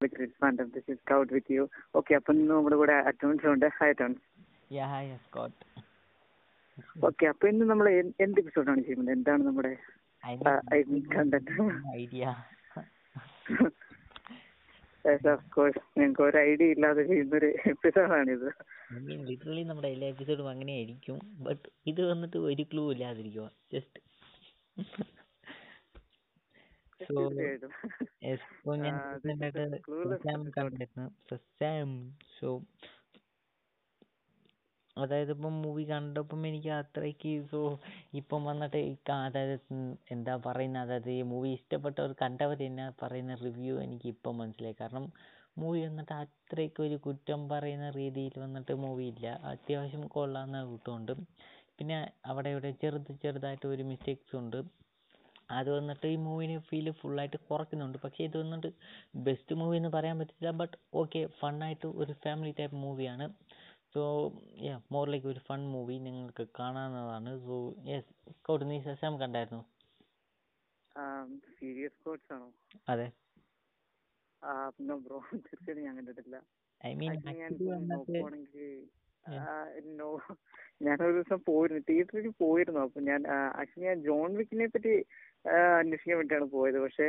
Great fandom this is Scout with you okay അപ്പം ഇന്ന് നമ്മുടെ കൂടെ അറ്റോൺസ് ഉണ്ട്. ഹൈ അറ്റോൺസ് യാ ഹായ് സ്കോട്ട് ഓക്കെ അപ്പൊ ഇന്ന് നമ്മൾ എന്ത് എപ്പിസോഡാണ് ചെയ്യുന്നത്? എന്താണ് നമ്മുടെ ഐഡിയ ഞങ്ങൾക്ക് ഒരു ഐഡിയ ഇല്ലാതെ ചെയ്യുന്ന ഒരു എപ്പിസോഡാണിത് ഐ മീൻ ലിറ്ററലി നമ്മുടെ എല്ലാ എപ്പിസോഡും അങ്ങനെ ആയിരിക്കും ബട്ട് ഇത് വന്നിട്ട് ഒരു ക്ലൂ ഇല്ലാതിരിക്കുക ജസ്റ്റ് സോ ഇപ്പോൾ ഞാൻ ഫസ്റ്റ് സോ അതായത് ഇപ്പം മൂവി കണ്ടപ്പം എനിക്ക് അത്രയ്ക്ക് സോ ഇപ്പം വന്നിട്ട് അതായത് എന്താ പറയുന്നത്? അതായത് ഈ മൂവി ഇഷ്ടപ്പെട്ടവർ കണ്ടവർ തന്നെ പറയുന്ന റിവ്യൂ എനിക്ക് ഇപ്പം മനസ്സിലായി. കാരണം മൂവി വന്നിട്ട് അത്രയ്ക്ക് ഒരു കുറ്റം പറയുന്ന രീതിയിൽ വന്നിട്ട് മൂവി ഇല്ല. അത്യാവശ്യം കൊള്ളാവുന്ന കൂട്ടമുണ്ട്. പിന്നെ അവിടെ ഇവിടെ ചെറുത് ചെറുതായിട്ട് ഒരു മിസ്റ്റേക്സ് ഉണ്ട്. അത് വന്നിട്ട് ഈ മൂവിനെ ഫീൽ ഫുള്ളായിട്ട് കുറയ്ക്കുന്നുണ്ട്. പക്ഷേ ഇത് വന്നിട്ട് ബെസ്റ്റ് മൂവി എന്ന് പറയാൻ പറ്റില്ല. ബട്ട് ഓക്കെ ഫണ്ണായിട്ട് ഒരു ഫാമിലി ടൈപ്പ് മൂവിയാണ് സോ യാ മോർ ലൈക്ക് ഒരു ഫൺ മൂവി നിങ്ങൾക്ക് കാണാവുന്നതാണ്. സോ യെസ് സ്കൗട്ട് നീ ശശാം കണ്ടായിരുന്നു? സീരിയസ് കോട്സ് ആണോ? അതെ. ബ്രോ തീർച്ചയായിട്ടും ഞാൻ കണ്ടിട്ടില്ല. ഐ മീൻ ഞാൻ വന്നിട്ട് ഒരു നോ ദിവസം പോയിരുന്നു തിയേറ്ററിൽ പോയിരുന്നു. അപ്പൊ ഞാൻ ആക്ച്വലി ഞാൻ ജോൺ വിക്കിനെ പറ്റി അന്വേഷിക്കാൻ വേണ്ടിയാണ് പോയത്. പക്ഷെ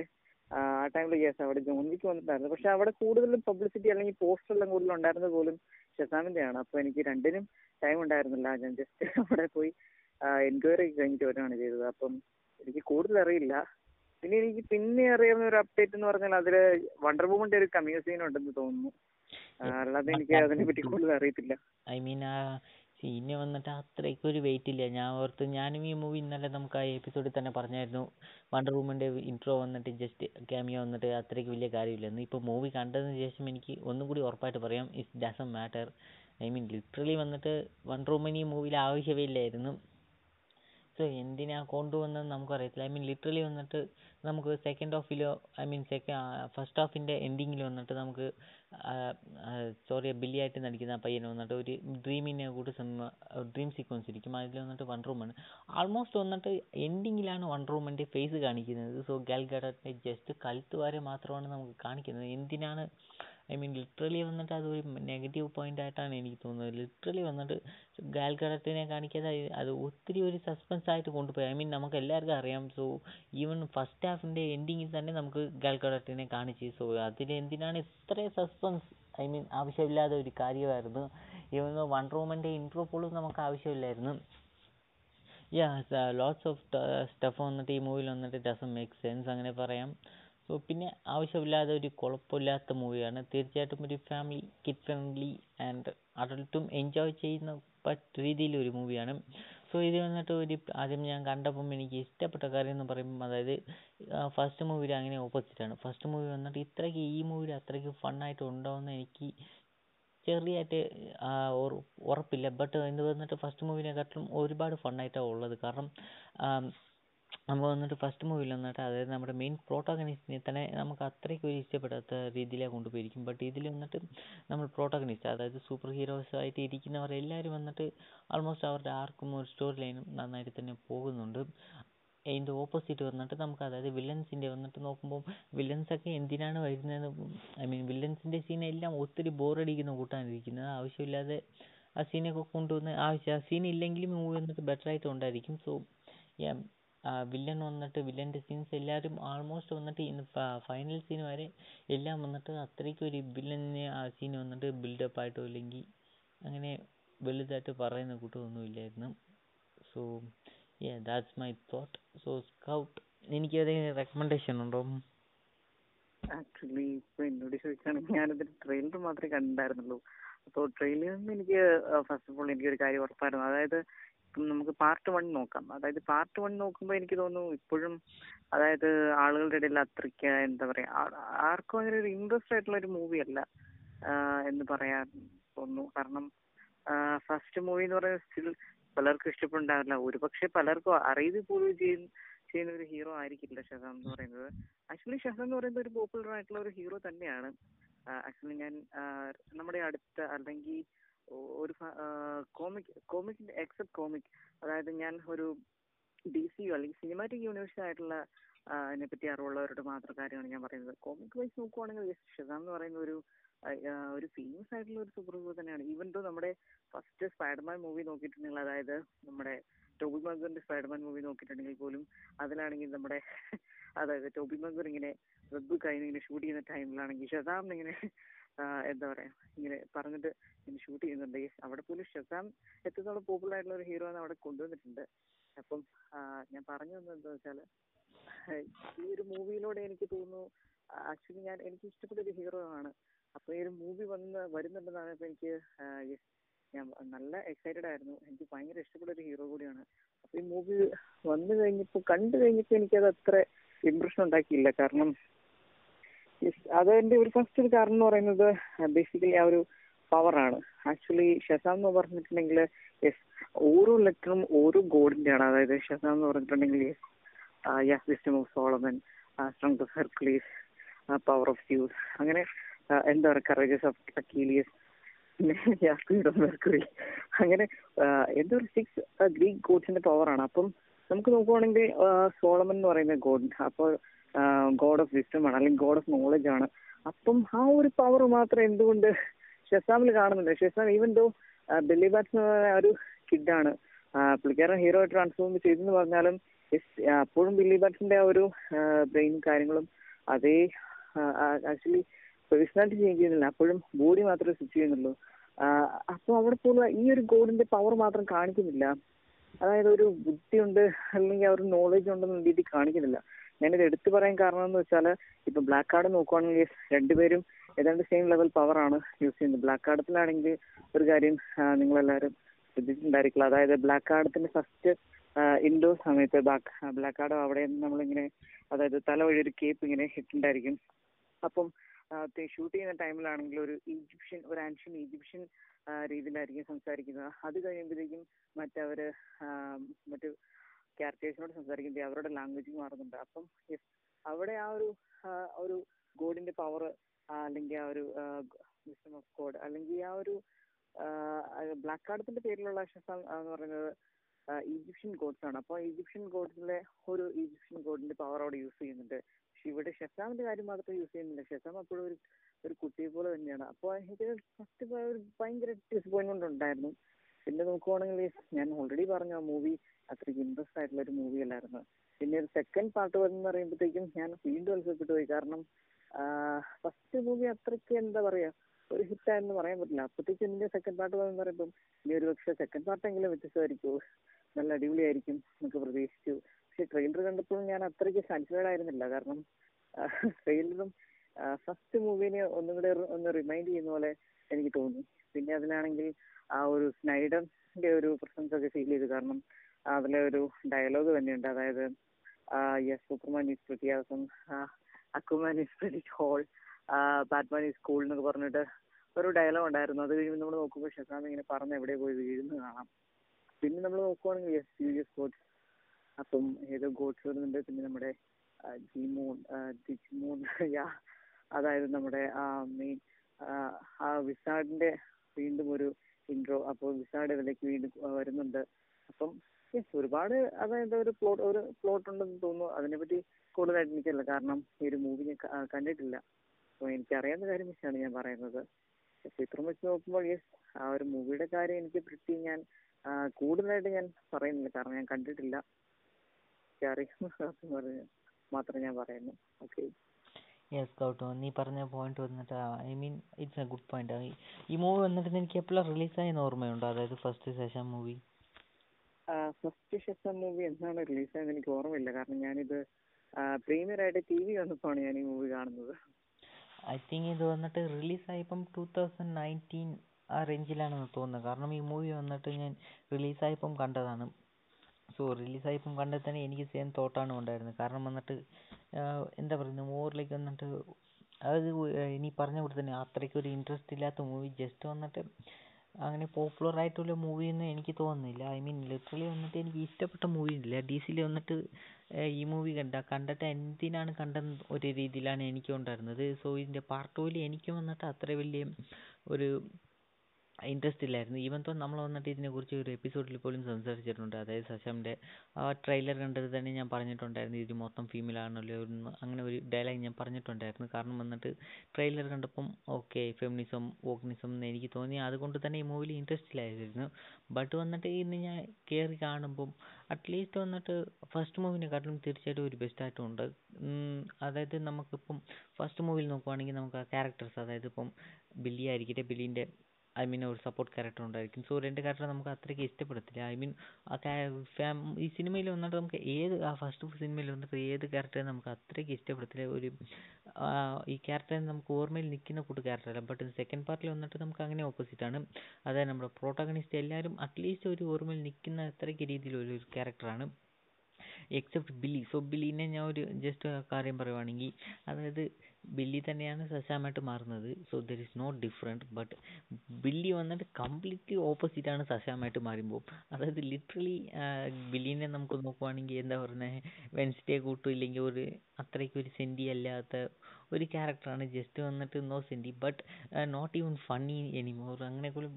ആ ടൈമിൽ യെസ് അവിടെ ജോൺ വിക്ക് വന്നിട്ടുണ്ടായിരുന്നു. പക്ഷെ അവിടെ കൂടുതലും പബ്ലിസിറ്റി അല്ലെങ്കിൽ പോസ്റ്റർ എല്ലാം കൂടുതൽ ഉണ്ടായിരുന്നത് പോലും ഷസാമിന്റെ ആണ്. അപ്പൊ എനിക്ക് രണ്ടിനും ടൈം ഉണ്ടായിരുന്നില്ല. ഞാൻ ജസ്റ്റ് അവിടെ പോയി എൻക്വയറി കഴിഞ്ഞിട്ട് വരാണ് ചെയ്തത്. അപ്പം എനിക്ക് കൂടുതൽ അറിയില്ല. പിന്നെ എനിക്ക് പിന്നെ അറിയാവുന്ന ഒരു അപ്ഡേറ്റ് എന്ന് പറഞ്ഞാൽ അതിൽ വണ്ടർ വുമന്റെ ഒരു കമ്മ്യൂ സീൻ ഉണ്ടെന്ന് തോന്നുന്നു. ഐ മീൻ ആ സീന് വന്നിട്ട് അത്രയ്ക്ക് ഒരു വെയിറ്റ് ഇല്ല. ഞാൻ ഓർത്തു ഞാനും ഈ മൂവി ഇന്നലെ നമുക്ക് ആ എപ്പിസോഡിൽ തന്നെ പറഞ്ഞായിരുന്നു. വണ്ടർ വുമന്റെ ഇൻട്രോ വന്നിട്ട് ജസ്റ്റ് ക്യാമിയോ വന്നിട്ട് അത്രയ്ക്ക് വലിയ കാര്യമില്ലെന്ന് ഇപ്പോൾ മൂവി കണ്ടതിന് ശേഷം എനിക്ക് ഒന്നും കൂടി ഉറപ്പായിട്ട് പറയാം it doesn't matter I mean literally വന്നിട്ട് വണ്ടർ വുമൻ ഈ മൂവിയിൽ ആവശ്യമേ ഇല്ലായിരുന്നു. സോ എന്തിനാ കൊണ്ടുവന്നതെന്ന് നമുക്കറിയത്തില്ല. ഐ മീൻ ലിറ്ററലി വന്നിട്ട് നമുക്ക് സെക്കൻഡ് ഹാഫിലോ ഐ മീൻ സെക്ക ഫസ്റ്റ് ഹാഫിന്റെ എൻഡിങ്ങിൽ വന്നിട്ട് നമുക്ക് സോറി ബില്ലി ആയിട്ട് നടിക്കുന്ന ആ പയ്യന് വന്നിട്ട് ഒരു ഡ്രീമിനെ കൂടി സിനിമ ഡ്രീം സീക്വൻസ് ഇരിക്കും. അതിൽ വന്നിട്ട് വണ്ടർ വുമൺ ആൾമോസ്റ്റ് വന്നിട്ട് എൻഡിങ്ങിലാണ് വൺ വുമന്റെ ഫേസ് കാണിക്കുന്നത്. സോ ഗാൽ ജസ്റ്റ് കഴുത്ത് മാത്രമാണ് നമുക്ക് കാണിക്കുന്നത്. എന്തിനാണ് ഐ മീൻ ലിറ്ററലി വന്നിട്ട് അതൊരു നെഗറ്റീവ് പോയിന്റ് ആയിട്ടാണ് എനിക്ക് തോന്നുന്നത്. ലിറ്ററലി വന്നിട്ട് ഗാൽ ഗഡറ്റിനെ കാണിക്കാതെ അത് ഒത്തിരി ഒരു സസ്പെൻസ് ആയിട്ട് കൊണ്ടുപോയി. ഐ മീൻ നമുക്ക് എല്ലാവർക്കും അറിയാം സോ ഈവൻ ഫസ്റ്റ് ഹാഫിന്റെ എൻഡിങ്ങിൽ തന്നെ നമുക്ക് ഗാൽ ഗഡറ്റിനെ കാണിച്ചു. സോ അതിൽ എന്തിനാണ് ഇത്രയും സസ്പെൻസ് ഐ മീൻ ആവശ്യമില്ലാത്ത ഒരു കാര്യമായിരുന്നു. ഈവൻ വണ്ടർ വുമന്റെ ഇൻട്രോ പോലും നമുക്ക് ആവശ്യമില്ലായിരുന്നു. യാ ലോട്ട്സ് ഓഫ് സ്റ്റഫ് വന്നിട്ട് ഈ മൂവിയിൽ വന്നിട്ട് ഡസൻ മേക്ക് സെൻസ് അങ്ങനെ പറയാം. പിന്നെ ആവശ്യമില്ലാതെ ഒരു കുഴപ്പമില്ലാത്ത മൂവിയാണ്. തീർച്ചയായിട്ടും ഒരു ഫാമിലി കിഡ് ഫ്രണ്ട്ലി ആൻഡ് അഡൾട്ടും എൻജോയ് ചെയ്യുന്ന പറ്റ രീതിയിലൊരു മൂവിയാണ്. സോ ഇത് വന്നിട്ട് ഒരു ആദ്യം ഞാൻ കണ്ടപ്പം എനിക്ക് ഇഷ്ടപ്പെട്ട കാര്യം എന്ന് പറയുമ്പോൾ അതായത് ഫസ്റ്റ് മൂവിയിൽ അങ്ങനെ ഓപ്പോസിറ്റാണ് ഫസ്റ്റ് മൂവി വന്നിട്ട് ഇത്രയ്ക്ക് ഈ മൂവിയിൽ അത്രയ്ക്ക് ഫണ്ണായിട്ട് ഉണ്ടാവുമെന്ന് എനിക്ക് ചെറിയായിട്ട് ഉറപ്പില്ല. ബട്ട് ഇത് വന്നിട്ട് ഫസ്റ്റ് മൂവിനെക്കാട്ടിലും ഒരുപാട് ഫണ്ണായിട്ടാണ് ഉള്ളത്. കാരണം നമ്മൾ വന്നിട്ട് ഫസ്റ്റ് മൂവിയിൽ വന്നിട്ട് അതായത് നമ്മുടെ മെയിൻ പ്രോട്ടോഗണിസ്റ്റിനെ തന്നെ നമുക്ക് അത്രയ്ക്ക് ഒരു ഇഷ്ടപ്പെടാത്ത രീതിയിലാണ് കൊണ്ടുപോയിരിക്കും. ബട്ട് ഇതിൽ വന്നിട്ട് നമ്മൾ പ്രോട്ടോഗണിസ്റ്റ് അതായത് സൂപ്പർ ഹീറോസ് ആയിട്ട് ഇരിക്കുന്നവർ എല്ലാവരും വന്നിട്ട് ആൾമോസ്റ്റ് അവരുടെ ആർക്കും ഒരു സ്റ്റോറി ലൈനും നന്നായിട്ട് തന്നെ പോകുന്നുണ്ട്. അതിന്റെ ഓപ്പോസിറ്റ് വന്നിട്ട് നമുക്ക് അതായത് വില്ലൻസിന്റെ വന്നിട്ട് നോക്കുമ്പോൾ വില്ലൻസൊക്കെ എന്തിനാണ് വരുന്നത് ഐ മീൻ വില്ലൻസിന്റെ സീൻ എല്ലാം ഒത്തിരി ബോറടിക്കുന്ന കൂട്ടാണ് ഇരിക്കുന്നത് ആവശ്യമില്ലാതെ ആ സീനൊക്കെ കൊണ്ടുവന്ന് ആവശ്യം ആ സീൻ ഇല്ലെങ്കിലും മൂവി വന്നിട്ട് ബെറ്റർ ആയിട്ട് ഉണ്ടായിരിക്കും. സോ വില്ലൻ വന്നിട്ട് വില്ലന്റെ സീൻസ് എല്ലാവരും ആൾമോസ്റ്റ് വന്നിട്ട് ഇന്ന് ഫൈനൽ സീൻ വരെ എല്ലാം വന്നിട്ട് അത്രയ്ക്ക് ഒരു വില്ലനെ ആ സീൻ വന്നിട്ട് ബിൽഡപ്പ് ആയിട്ടോ അല്ലെങ്കിൽ അങ്ങനെ വലുതായിട്ട് പറയുന്ന കൂട്ടമൊന്നും ഇല്ലായിരുന്നു. So yeah that's my thought so Scout എനിക്ക് ഏതെങ്കിലും റെക്കമെൻഡേഷൻ ഉണ്ടോ? ആക്ച്വലി ഇപ്പൊ എന്നോട് ചോദിക്കുകയാണെങ്കിൽ ഞാനതിന്റെ ട്രെയിലർ മാത്രമേ കണ്ടിട്ടുണ്ടായിരുന്നുള്ളൂ. അപ്പോൾ ട്രെയിലറിൽ നിന്ന് എനിക്ക് ഫസ്റ്റ് ഓഫ് ഓൾ എനിക്കൊരു കാര്യം ഉറപ്പായിരുന്നു. അതായത് നമുക്ക് പാർട്ട് വൺ നോക്കാം. അതായത് പാർട്ട് വൺ നോക്കുമ്പോൾ എനിക്ക് തോന്നുന്നു ഇപ്പോഴും അതായത് ആളുകളുടെ ഇടയിൽ അത്രയ്ക്ക് എന്താ പറയാ ആ- ആർക്കും അങ്ങനെ ഒരു ഇൻട്രസ്റ്റ് ആയിട്ടുള്ള ഒരു മൂവി അല്ല എന്ന് പറയാൻ തോന്നുന്നു. കാരണം ഫസ്റ്റ് മൂവി എന്ന് പറയുന്നത് സ്റ്റിൽ പലർക്കും ഇഷ്ടപ്പെടുന്നുണ്ടാവില്ല ഒരുപക്ഷെ പലർക്കും അറിയത് പോലും ചെയ്യുന്ന ചെയ്യുന്ന ഒരു ഹീറോ ആയിരിക്കില്ല ഷഹം എന്ന് പറയുന്നത്. ആക്ച്വലി ഷഹം എന്ന് പറയുന്നത് ഒരു പോപ്പുലർ ആയിട്ടുള്ള ഒരു ഹീറോ തന്നെയാണ്. ആക്ച്വലി ഞാൻ നമ്മുടെ അടുത്ത അല്ലെങ്കിൽ ഒരു കോമിക് കോമിക് എക്സെപ്റ്റ് കോമിക്. അതായത് ഞാൻ ഒരു ഡി സി അല്ലെങ്കിൽ സിനിമാറ്റിക് യൂണിവേഴ്സ് ആയിട്ടുള്ള അതിനെ പറ്റി അറിവുള്ളവരോട് മാത്രം കാര്യമാണ് ഞാൻ പറയുന്നത്. കോമിക് വൈസ് നോക്കുവാണെങ്കിൽ ഷസാം എന്ന് പറയുന്ന ഒരു ഒരു ഫേമസ് ആയിട്ടുള്ള ഒരു സൂപ്പർ ഹീറോ തന്നെയാണ്. ഈവൻ ദോ നമ്മുടെ ഫസ്റ്റ് സ്പൈഡർമാൻ മൂവി നോക്കിയിട്ടുണ്ടെങ്കിൽ അതായത് നമ്മുടെ ടോബി മഗറിന്റെ സ്പൈഡർമാൻ മൂവി നോക്കിയിട്ടുണ്ടെങ്കിൽ പോലും അതിലാണെങ്കിൽ നമ്മുടെ അതായത് ടോബി മഗർ ഇങ്ങനെ വെബ് കഴിഞ്ഞ് ഇങ്ങനെ ഷൂട്ട് ചെയ്യുന്ന ടൈമിലാണെങ്കിൽ ഷസാം ഇങ്ങനെ എന്താ പറയാ ഇങ്ങനെ പറഞ്ഞിട്ട് ഷൂട്ട് ചെയ്യുന്നുണ്ട്. അവിടെ പോലും ഷസാം എത്രത്തോളം പോപ്പുലർ ആയിട്ടുള്ള ഒരു ഹീറോ ആണ് അവിടെ കൊണ്ടുവന്നിട്ടുണ്ട്. അപ്പം ഞാൻ പറഞ്ഞു വന്നത് എന്താ വെച്ചാൽ ഈ ഒരു മൂവിയിലൂടെ എനിക്ക് തോന്നുന്നു ആക്ച്വലി ഞാൻ എനിക്ക് ഇഷ്ടപ്പെട്ട ഒരു ഹീറോ ആണ്. അപ്പോൾ ഈ ഒരു മൂവി വന്ന് വരുന്നുണ്ടെന്നാണ് ഇപ്പൊ എനിക്ക് ഞാൻ നല്ല എക്സൈറ്റഡ് ആയിരുന്നു. എനിക്ക് ഭയങ്കര ഇഷ്ടപ്പെട്ട ഒരു ഹീറോ കൂടിയാണ്. അപ്പോൾ ഈ മൂവി വന്നു കഴിഞ്ഞപ്പോ കണ്ടു കഴിഞ്ഞപ്പോ എനിക്കത് അത്ര ഇമ്പ്രഷൻ ഉണ്ടാക്കിയില്ല. കാരണം yes, അതിന്റെ ഒരു ഫസ്റ്റ് ഒരു കാരണം എന്ന് പറയുന്നത് ബേസിക്കലി ആ ഒരു പവറാണ് ആക്ച്വലി ഷസാം എന്ന് പറഞ്ഞിട്ടുണ്ടെങ്കിൽ യെസ് ഓരോ ലെറ്ററും ഓരോ ഗോഡിന്റെ ആണ്. അതായത് ഷസാം എന്ന് പറഞ്ഞിട്ടുണ്ടെങ്കിൽ യെസ് യാസ് ഹെർക്കുലീസ് പവർ ഓഫ് സ്യൂസ് അങ്ങനെ ആ, എന്താ പറയുക കറേജസ് ഓഫ് അക്കീലിയസ് പിന്നെ അങ്ങനെ എന്താ പറയുക സിക്സ് ഗ്രീക്ക് ഗോഡ്സിന്റെ പവറാണ് അപ്പം നമുക്ക് നോക്കുവാണെങ്കിൽ സോളമൻ എന്ന് പറയുന്ന ഗോഡ് അപ്പോൾ ഗോഡ് ഓഫ് വിസ്റ്റം ആണ് അല്ലെങ്കിൽ ഗോഡ് ഓഫ് നോളജ് ആണ്. അപ്പം ആ ഒരു പവർ മാത്രം എന്തുകൊണ്ട് ഷെസാമിൽ കാണുന്നുണ്ട്? Shazam even though Billy Batson ഒരു കിഡാണ് പുള്ളിക്കാരൻ ഹീറോ ട്രാൻസ്ഫോം ചെയ്തെന്ന് പറഞ്ഞാലും അപ്പോഴും ബില്ലി ബാറ്റ്സിന്റെ ആ ഒരു ബ്രെയിനും കാര്യങ്ങളും അതേ ആക്ച്വലി പേഴ്സണാലിറ്റി ചേഞ്ച് ചെയ്യുന്നില്ല. അപ്പോഴും ബോഡി മാത്രമേ സ്വിച്ച് ചെയ്യുന്നുള്ളൂ. അപ്പോൾ അവിടെ പോലും ഈ ഒരു ഗോഡിന്റെ പവർ മാത്രം കാണിക്കുന്നില്ല. അതായത് ഒരു ബുദ്ധിയുണ്ട് അല്ലെങ്കിൽ ആ ഒരു നോളജ് ഉണ്ടെന്ന് രീതിയിൽ കാണിക്കുന്നില്ല. ഞാനിത് എടുത്തു പറയാൻ കാരണം എന്ന് വെച്ചാൽ ഇപ്പൊ ബ്ലാക്ക് കാർഡ് നോക്കുവാണെങ്കിൽ രണ്ടുപേരും ഏതാണ്ട് സെയിം ലെവൽ ആണ് യൂസ് ചെയ്യുന്നത്. ബ്ലാക്ക് കാർഡത്തിലാണെങ്കിൽ ഒരു കാര്യം നിങ്ങൾ എല്ലാവരും ശ്രദ്ധിച്ചിട്ടുണ്ടായിരിക്കില്ല. അതായത് ബ്ലാക്ക് കാർഡത്തിന്റെ ഫസ്റ്റ് ഇൻഡോർ സമയത്ത് ബ്ലാക്ക് കാർഡ് അവിടെ നിന്ന് നമ്മളിങ്ങനെ അതായത് തല വഴി ഒരു കേപ്പ് ഇങ്ങനെ ഇട്ടുണ്ടായിരിക്കും അപ്പം ഷൂട്ട് ചെയ്യുന്ന ടൈമിലാണെങ്കിൽ ഒരു ഈജിപ്ഷ്യൻ ഒരു ആൻഷ്യൻ ഈജിപ്ഷ്യൻ രീതിയിലായിരിക്കും സംസാരിക്കുന്നത്. അത് കഴിയുമ്പോഴേക്കും മറ്റവര് മറ്റു ക്യാരക്ടേഴ്സിനോട് സംസാരിക്കുമ്പോൾ അവരുടെ ലാംഗ്വേജ് മാറുന്നുണ്ട്. അപ്പം അവിടെ ആ ഒരു ഒരു ഗോഡിന്റെ പവർ അല്ലെങ്കിൽ ആ ഒരു വിസ്റ്റം ഓഫ് ഗോഡ് അല്ലെങ്കിൽ ആ ഒരു ബ്ലാക്ക് കാർഡത്തിന്റെ പേരിലുള്ള ഷസാം എന്ന് പറയുന്നത് ഈജിപ്ഷ്യൻ ഗോഡ്സ് ആണ്. അപ്പോൾ ഈജിപ്ഷ്യൻ ഗോഡ്സിലെ ഒരു ഈജിപ്ഷ്യൻ ഗോഡിന്റെ പവർ അവിടെ യൂസ് ചെയ്യുന്നുണ്ട്. പക്ഷെ ഇവിടെ ഷസാമിന്റെ കാര്യം മാത്രമേ യൂസ് ചെയ്യുന്നില്ല. ഷസാം അപ്പോഴും ഒരു ഒരു കുട്ടിയെ പോലെ തന്നെയാണ്. അപ്പോൾ എനിക്ക് ഫസ്റ്റ് ഒരു ഭയങ്കര ഡിസപ്പോയിൻമെന്റ് ഉണ്ടായിരുന്നു. പിന്നെ നോക്കുവാണെങ്കിൽ ഞാൻ ഓൾറെഡി പറഞ്ഞു ആ മൂവി അത്രയ്ക്ക് ഇൻട്രസ്റ്റ് ആയിട്ടുള്ള ഒരു മൂവി അല്ലായിരുന്നു. പിന്നെ ഒരു സെക്കൻഡ് പാർട്ട് വരുന്ന പറയുമ്പോഴത്തേക്കും ഞാൻ വീണ്ടും അത്ഭുതപ്പെട്ടു പോയി. കാരണം ഫസ്റ്റ് മൂവി അത്രയ്ക്ക് എന്താ പറയാ ഒരു ഹിറ്റായെന്ന് പറയാൻ പറ്റില്ല. അപ്പോഴത്തേക്കും ഇതിന്റെ സെക്കൻഡ് പാർട്ട് വന്നു പറയുമ്പോൾ ഇനി ഒരു പക്ഷേ സെക്കൻഡ് പാർട്ടെങ്കിലും വ്യത്യസ്തമായിരിക്കും. നല്ല അടിപൊളിയായിരിക്കും എന്നൊക്കെ പ്രതീക്ഷിച്ചു. പക്ഷെ ട്രെയിലർ കണ്ടപ്പോഴും ഞാൻ അത്രയ്ക്ക് സാറ്റിസ്ഫൈഡ് ആയിരുന്നില്ല. കാരണം ട്രെയിലറും ഫസ്റ്റ് മൂവിനെ ഒന്നും കൂടെ ഒന്ന് റിമൈൻഡ് ചെയ്യുന്ന പോലെ എനിക്ക് തോന്നി. പിന്നെ അതിലാണെങ്കിൽ ആ ഒരു സ്നൈഡറിന്റെ ഒരു പ്രസൻസ് ഒക്കെ ഫീൽ ചെയ്തു. കാരണം അതിലെ ഒരു ഡയലോഗ് തന്നെയുണ്ട്. അതായത് yes Superman is പ്രത്യാസം Aquaman is very hole Batman is cool എന്നൊക്കെ പറഞ്ഞിട്ട് ഒരു ഡയലോഗ് ഉണ്ടായിരുന്നു. അത് കഴിയുമ്പോൾ നമ്മൾ നോക്കുമ്പോൾ ഷസാം ഇങ്ങനെ പറഞ്ഞ് എവിടെ പോയി വീഴുന്നു കാണാം. പിന്നെ നമ്മൾ നോക്കുവാണെങ്കിൽ യെസ് യൂരിയസ് ഗോഡ്സ് അപ്പം ഏതോ ഗോഡ്സ് വരുന്നുണ്ട്. പിന്നെ നമ്മുടെ ജിമോൺ ജിമോൺ യാ അതായത് നമ്മുടെ ആ മെയിൻ ആ വിസാഡിന്റെ വീണ്ടും ഒരു ഇൻട്രോ അപ്പോൾ വിസാഡ് ഇതിലേക്ക് വീണ്ടും വരുന്നുണ്ട്. അപ്പം ഒരുപാട് അതായത് ഒരു പ്ലോട്ട് ഒരു പ്ലോട്ട് ഉണ്ടെന്ന് തോന്നുന്നു. അതിനെപ്പറ്റി കൂടുതലായിട്ട് എനിക്കല്ല കാരണം ഈ ഒരു മൂവി ഞാൻ കണ്ടിട്ടില്ല. അപ്പോൾ എനിക്കറിയാവുന്ന കാര്യം വെച്ചാണ് ഞാൻ പറയുന്നത്. ചിത്രം വെച്ച് നോക്കുമ്പോൾ യെസ് ആ ഒരു മൂവിയുടെ കാര്യം എനിക്ക് പ്രത്യേകിച്ച് ഞാൻ കൂടുതലായിട്ട് ഞാൻ പറയുന്നില്ല. കാരണം ഞാൻ കണ്ടിട്ടില്ല. എനിക്ക് അറിയുന്ന കാര്യം പറഞ്ഞ് മാത്രം ഞാൻ പറയുന്നു. Okay yes Gautham. നീ പറഞ്ഞ പോയിന്റ് വന്നിട്ട് I mean it's a good point ഈ മൂവി വന്നിട്ട് എനിക്ക് എപ്പോഴാണ് റിലീസായെന്ന് ഓർമ്മയുണ്ടോ? അതായത് first session movie first session movie എന്നാണ് റിലീസായെന്ന് എനിക്ക് ഓർമ്മയില്ല. കാരണം ഞാനിത് പ്രീമിയർ ആയിട്ട് ടി വി വന്നപ്പോഴാണ് ഞാൻ ഈ മൂവി കാണുന്നത്. ഐ തിങ്ക് ഇത് വന്നിട്ട് റിലീസായപ്പം ടൂ തൗസൻഡ് നയന്റീൻ ആ റേഞ്ചിലാണെന്ന് തോന്നുന്നത് കാരണം ഈ മൂവി വന്നിട്ട് ഞാൻ റിലീസായപ്പം കണ്ടതാണ്. സോ റിലീസായപ്പം കണ്ടത് തന്നെ എനിക്ക് സെയിം തോട്ടാണ് ഉണ്ടായിരുന്നത്. കാരണം വന്നിട്ട് എന്താ പറയുന്നത് മോറിലേക്ക് വന്നിട്ട് അതായത് ഇനി പറഞ്ഞ പോലെ തന്നെ അത്രയ്ക്ക് ഒരു ഇൻട്രസ്റ്റ് ഇല്ലാത്ത മൂവി ജസ്റ്റ് വന്നിട്ട് അങ്ങനെ പോപ്പുലർ ആയിട്ടുള്ള മൂവി എന്ന് എനിക്ക് തോന്നുന്നില്ല. ഐ മീൻ ലിറ്ററലി വന്നിട്ട് എനിക്ക് ഇഷ്ടപ്പെട്ട മൂവി ഇല്ല. ഡി സിയിൽ വന്നിട്ട് ഈ മൂവി കണ്ട കണ്ടിട്ട് എന്തിനാണ് കണ്ടെന്ന് ഒരു രീതിയിലാണ് എനിക്ക് ഉണ്ടായിരുന്നത്. സോ ഇതിന്റെ പാർട്ട് ടൂവിൽ എനിക്ക് വന്നിട്ട് അത്ര വലിയ ഒരു ഇൻട്രസ്റ്റ് ഇല്ലായിരുന്നു ഈവൻ തോ നമ്മൾ വന്നിട്ട് ഇതിനെക്കുറിച്ച് ഒരു എപ്പിസോഡിൽ പോലും സംസാരിച്ചിട്ടുണ്ട്. അതായത് സശാമിന്റെ ആ ട്രെയിലർ കണ്ടത് തന്നെ ഞാൻ പറഞ്ഞിട്ടുണ്ടായിരുന്നു. ഇത് മൊത്തം ഫീമെയിൽ ആണല്ലോ അങ്ങനെ ഒരു ഡയലോഗ് ഞാൻ പറഞ്ഞിട്ടുണ്ടായിരുന്നു. കാരണം വന്നിട്ട് ട്രെയിലർ കണ്ടപ്പം ഓക്കെ ഫെമിനിസം വോക്കിനിസം എന്ന് എനിക്ക് തോന്നി. അതുകൊണ്ട് തന്നെ ഈ മൂവിയിൽ ഇൻട്രസ്റ്റ് ഇല്ലായിരുന്നു ബട്ട് വന്നിട്ട് ഇന്ന് ഞാൻ കയറി കാണുമ്പം അറ്റ്ലീസ്റ്റ് വന്നിട്ട് ഫസ്റ്റ് മൂവിനെക്കാട്ടിലും തീർച്ചയായിട്ടും ഒരു ബെസ്റ്റായിട്ടും ഉണ്ട്. അതായത് നമുക്കിപ്പം ഫസ്റ്റ് മൂവിയിൽ നോക്കുവാണെങ്കിൽ നമുക്ക് ആ ക്യാരക്ടേഴ്സ് അതായത് ഇപ്പം ബില്ലി ആയിരിക്കട്ടെ ബില്ലിന്റെ ഐ മീൻ ഒരു സപ്പോർട്ട് ക്യാരക്ടർ ഉണ്ടായിരിക്കും. സോ രണ്ട് ക്യാരക്ടർ നമുക്ക് അത്രയ്ക്ക് ഇഷ്ടപ്പെടത്തില്ല. ഐ മീൻ ആ ഫാം ഈ സിനിമയിൽ വന്നിട്ട് നമുക്ക് ഏത് ആ ഫസ്റ്റ് സിനിമയിൽ വന്നിട്ട് ഏത് ക്യാരക്ടറെ നമുക്ക് അത്രയ്ക്ക് ഇഷ്ടപ്പെടത്തില്ല. ഒരു ഈ ക്യാരക്ടറെ നമുക്ക് ഓർമ്മയിൽ നിൽക്കുന്ന കൂട്ട് ക്യാരക്ടറല്ല ബട്ട് സെക്കൻഡ് പാർട്ടിൽ വന്നിട്ട് നമുക്ക് അങ്ങനെ ഓപ്പോസിറ്റ് ആണ്. അതായത് നമ്മുടെ പ്രോട്ടഗണിസ്റ്റ് എല്ലാവരും അറ്റ്ലീസ്റ്റ് ഒരു ഓർമ്മയിൽ നിൽക്കുന്ന അത്രയ്ക്ക് രീതിയിലുള്ള ഒരു ക്യാരക്ടറാണ് എക്സെപ്റ്റ് ബില്ലി സോ ബില്ലിനെ ഞാൻ ഒരു ജസ്റ്റ് കാര്യം പറയുവാണെങ്കിൽ അതായത് ബില്ലി തന്നെയാണ് സശാമായിട്ട് മാറുന്നത്. So there is no different but Billy വന്നിട്ട് കംപ്ലീറ്റ്ലി ഓപ്പോസിറ്റ് ആണ് സശാമായിട്ട് മാറുമ്പോൾ അതായത് ലിറ്ററലി ബില്ലിനെ നമുക്ക് നോക്കുവാണെങ്കിൽ എന്താ പറയുന്നത് വെൻസ്ഡേ കൂട്ടും ഇല്ലെങ്കിൽ ഒരു അത്രയ്ക്ക് ഒരു സെന്റി അല്ലാത്ത ഒരു ക്യാരക്ടറാണ് ജസ്റ്റ് വന്നിട്ട് no senti but not even funny anymore അങ്ങനെ പോലും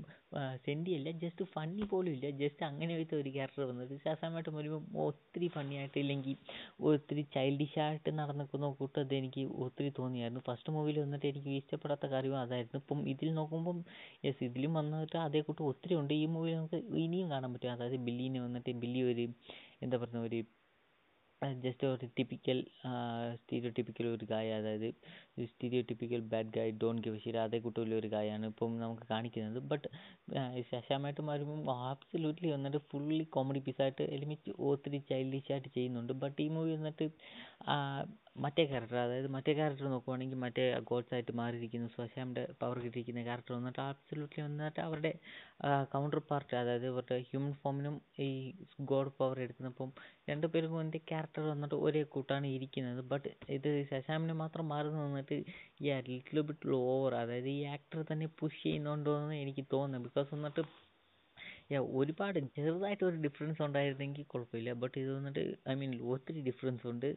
സെന്റി അല്ല ജസ്റ്റ് ഫണ്ണി പോലും ഇല്ല. ജസ്റ്റ് അങ്ങനത്തെ ഒരു ക്യാരക്ടർ വന്നത്. ശാസമായിട്ട് വരുമ്പോൾ ഒത്തിരി ഫണ്ണി ആയിട്ട് ഇല്ലെങ്കിൽ ഒത്തിരി ചൈൽഡിഷ് ആയിട്ട് നടന്നിരിക്കുന്ന കൂട്ട് അത് എനിക്ക് ഒത്തിരി തോന്നിയായിരുന്നു. ഫസ്റ്റ് മൂവിയിൽ വന്നിട്ട് എനിക്ക് ഇഷ്ടപ്പെടാത്ത കാര്യവും അതായിരുന്നു. ഇപ്പം ഇതിൽ നോക്കുമ്പം യെസ് ഇതിലും വന്നിട്ട് അതേ കൂട്ട് ഒത്തിരി ഉണ്ട്. ഈ മൂവിയിൽ നമുക്ക് ഇനിയും കാണാൻ പറ്റും. അതായത് ബില്ലിനെ വന്നിട്ട് ബില്ലി ഒരു എന്താ പറയുക ഒരു ജസ്റ്റ് ഒരു ടിപ്പിക്കൽ സ്റ്റീരിയോ ടിപ്പിക്കൽ ഒരു ഗായ അതായത് stereotypical bad guy don't give shit അതേ കൂട്ടുള്ള ഒരു ഗായാണ് ഇപ്പം നമുക്ക് കാണിക്കുന്നത്. ബട്ട് ശശാമായിട്ട് വരുമ്പം ആബ്സല്യൂട്ട്ലി വന്നിട്ട് ഫുള്ളി കോമഡി പീസായിട്ട് എലിമിറ്റ് ഒത്തിരി ചൈൽഡിഷ് ആയിട്ട് ചെയ്യുന്നുണ്ട്. ബട്ട് ഈ മൂവി വന്നിട്ട് മറ്റേ ക്യാരക്ടർ അതായത് മറ്റേ ക്യാരക്ടർ നോക്കുവാണെങ്കിൽ മറ്റേ ഗോഡ്സ് ആയിട്ട് മാറിയിരിക്കുന്ന. ശശാമിന്റെ പവർ കിട്ടിയിരിക്കുന്ന ക്യാരക്ടർ വന്നിട്ട് ആബ്സല്യൂട്ട്ലി വന്നിട്ട് അവരുടെ കൗണ്ടർ പാർട്ട് അതായത് ഇവരുടെ ഹ്യൂമൻ ഫോമിനും ഈ ഗോഡ് പവർ എടുക്കുന്നപ്പം രണ്ട് പേർക്കും ക്യാരക്ടർ വന്നിട്ട് ഒരേ കൂട്ടാണ് ഇരിക്കുന്നത്. ബട്ട് ഇത് ശശാമിന് മാത്രം മാറി നിന്നിട്ട് ഈ ലിറ്റിൽ ബിറ്റ് ഓവർ അതായത് ഈ ആക്ടർ തന്നെ പുഷ് ചെയ്യുന്നുണ്ടോ എന്ന് എനിക്ക് തോന്നുന്നു ബിക്കോസ് വന്നിട്ട് ഒരുപാട് ചെറുതായിട്ട് ഒരു ഡിഫറൻസ് ഉണ്ടായിരുന്നെങ്കിൽ കുഴപ്പമില്ല. ബട്ട് ഇത് വന്നിട്ട് ഐ മീൻ ഒത്തിരി ഡിഫറൻസ് ഉണ്ട്.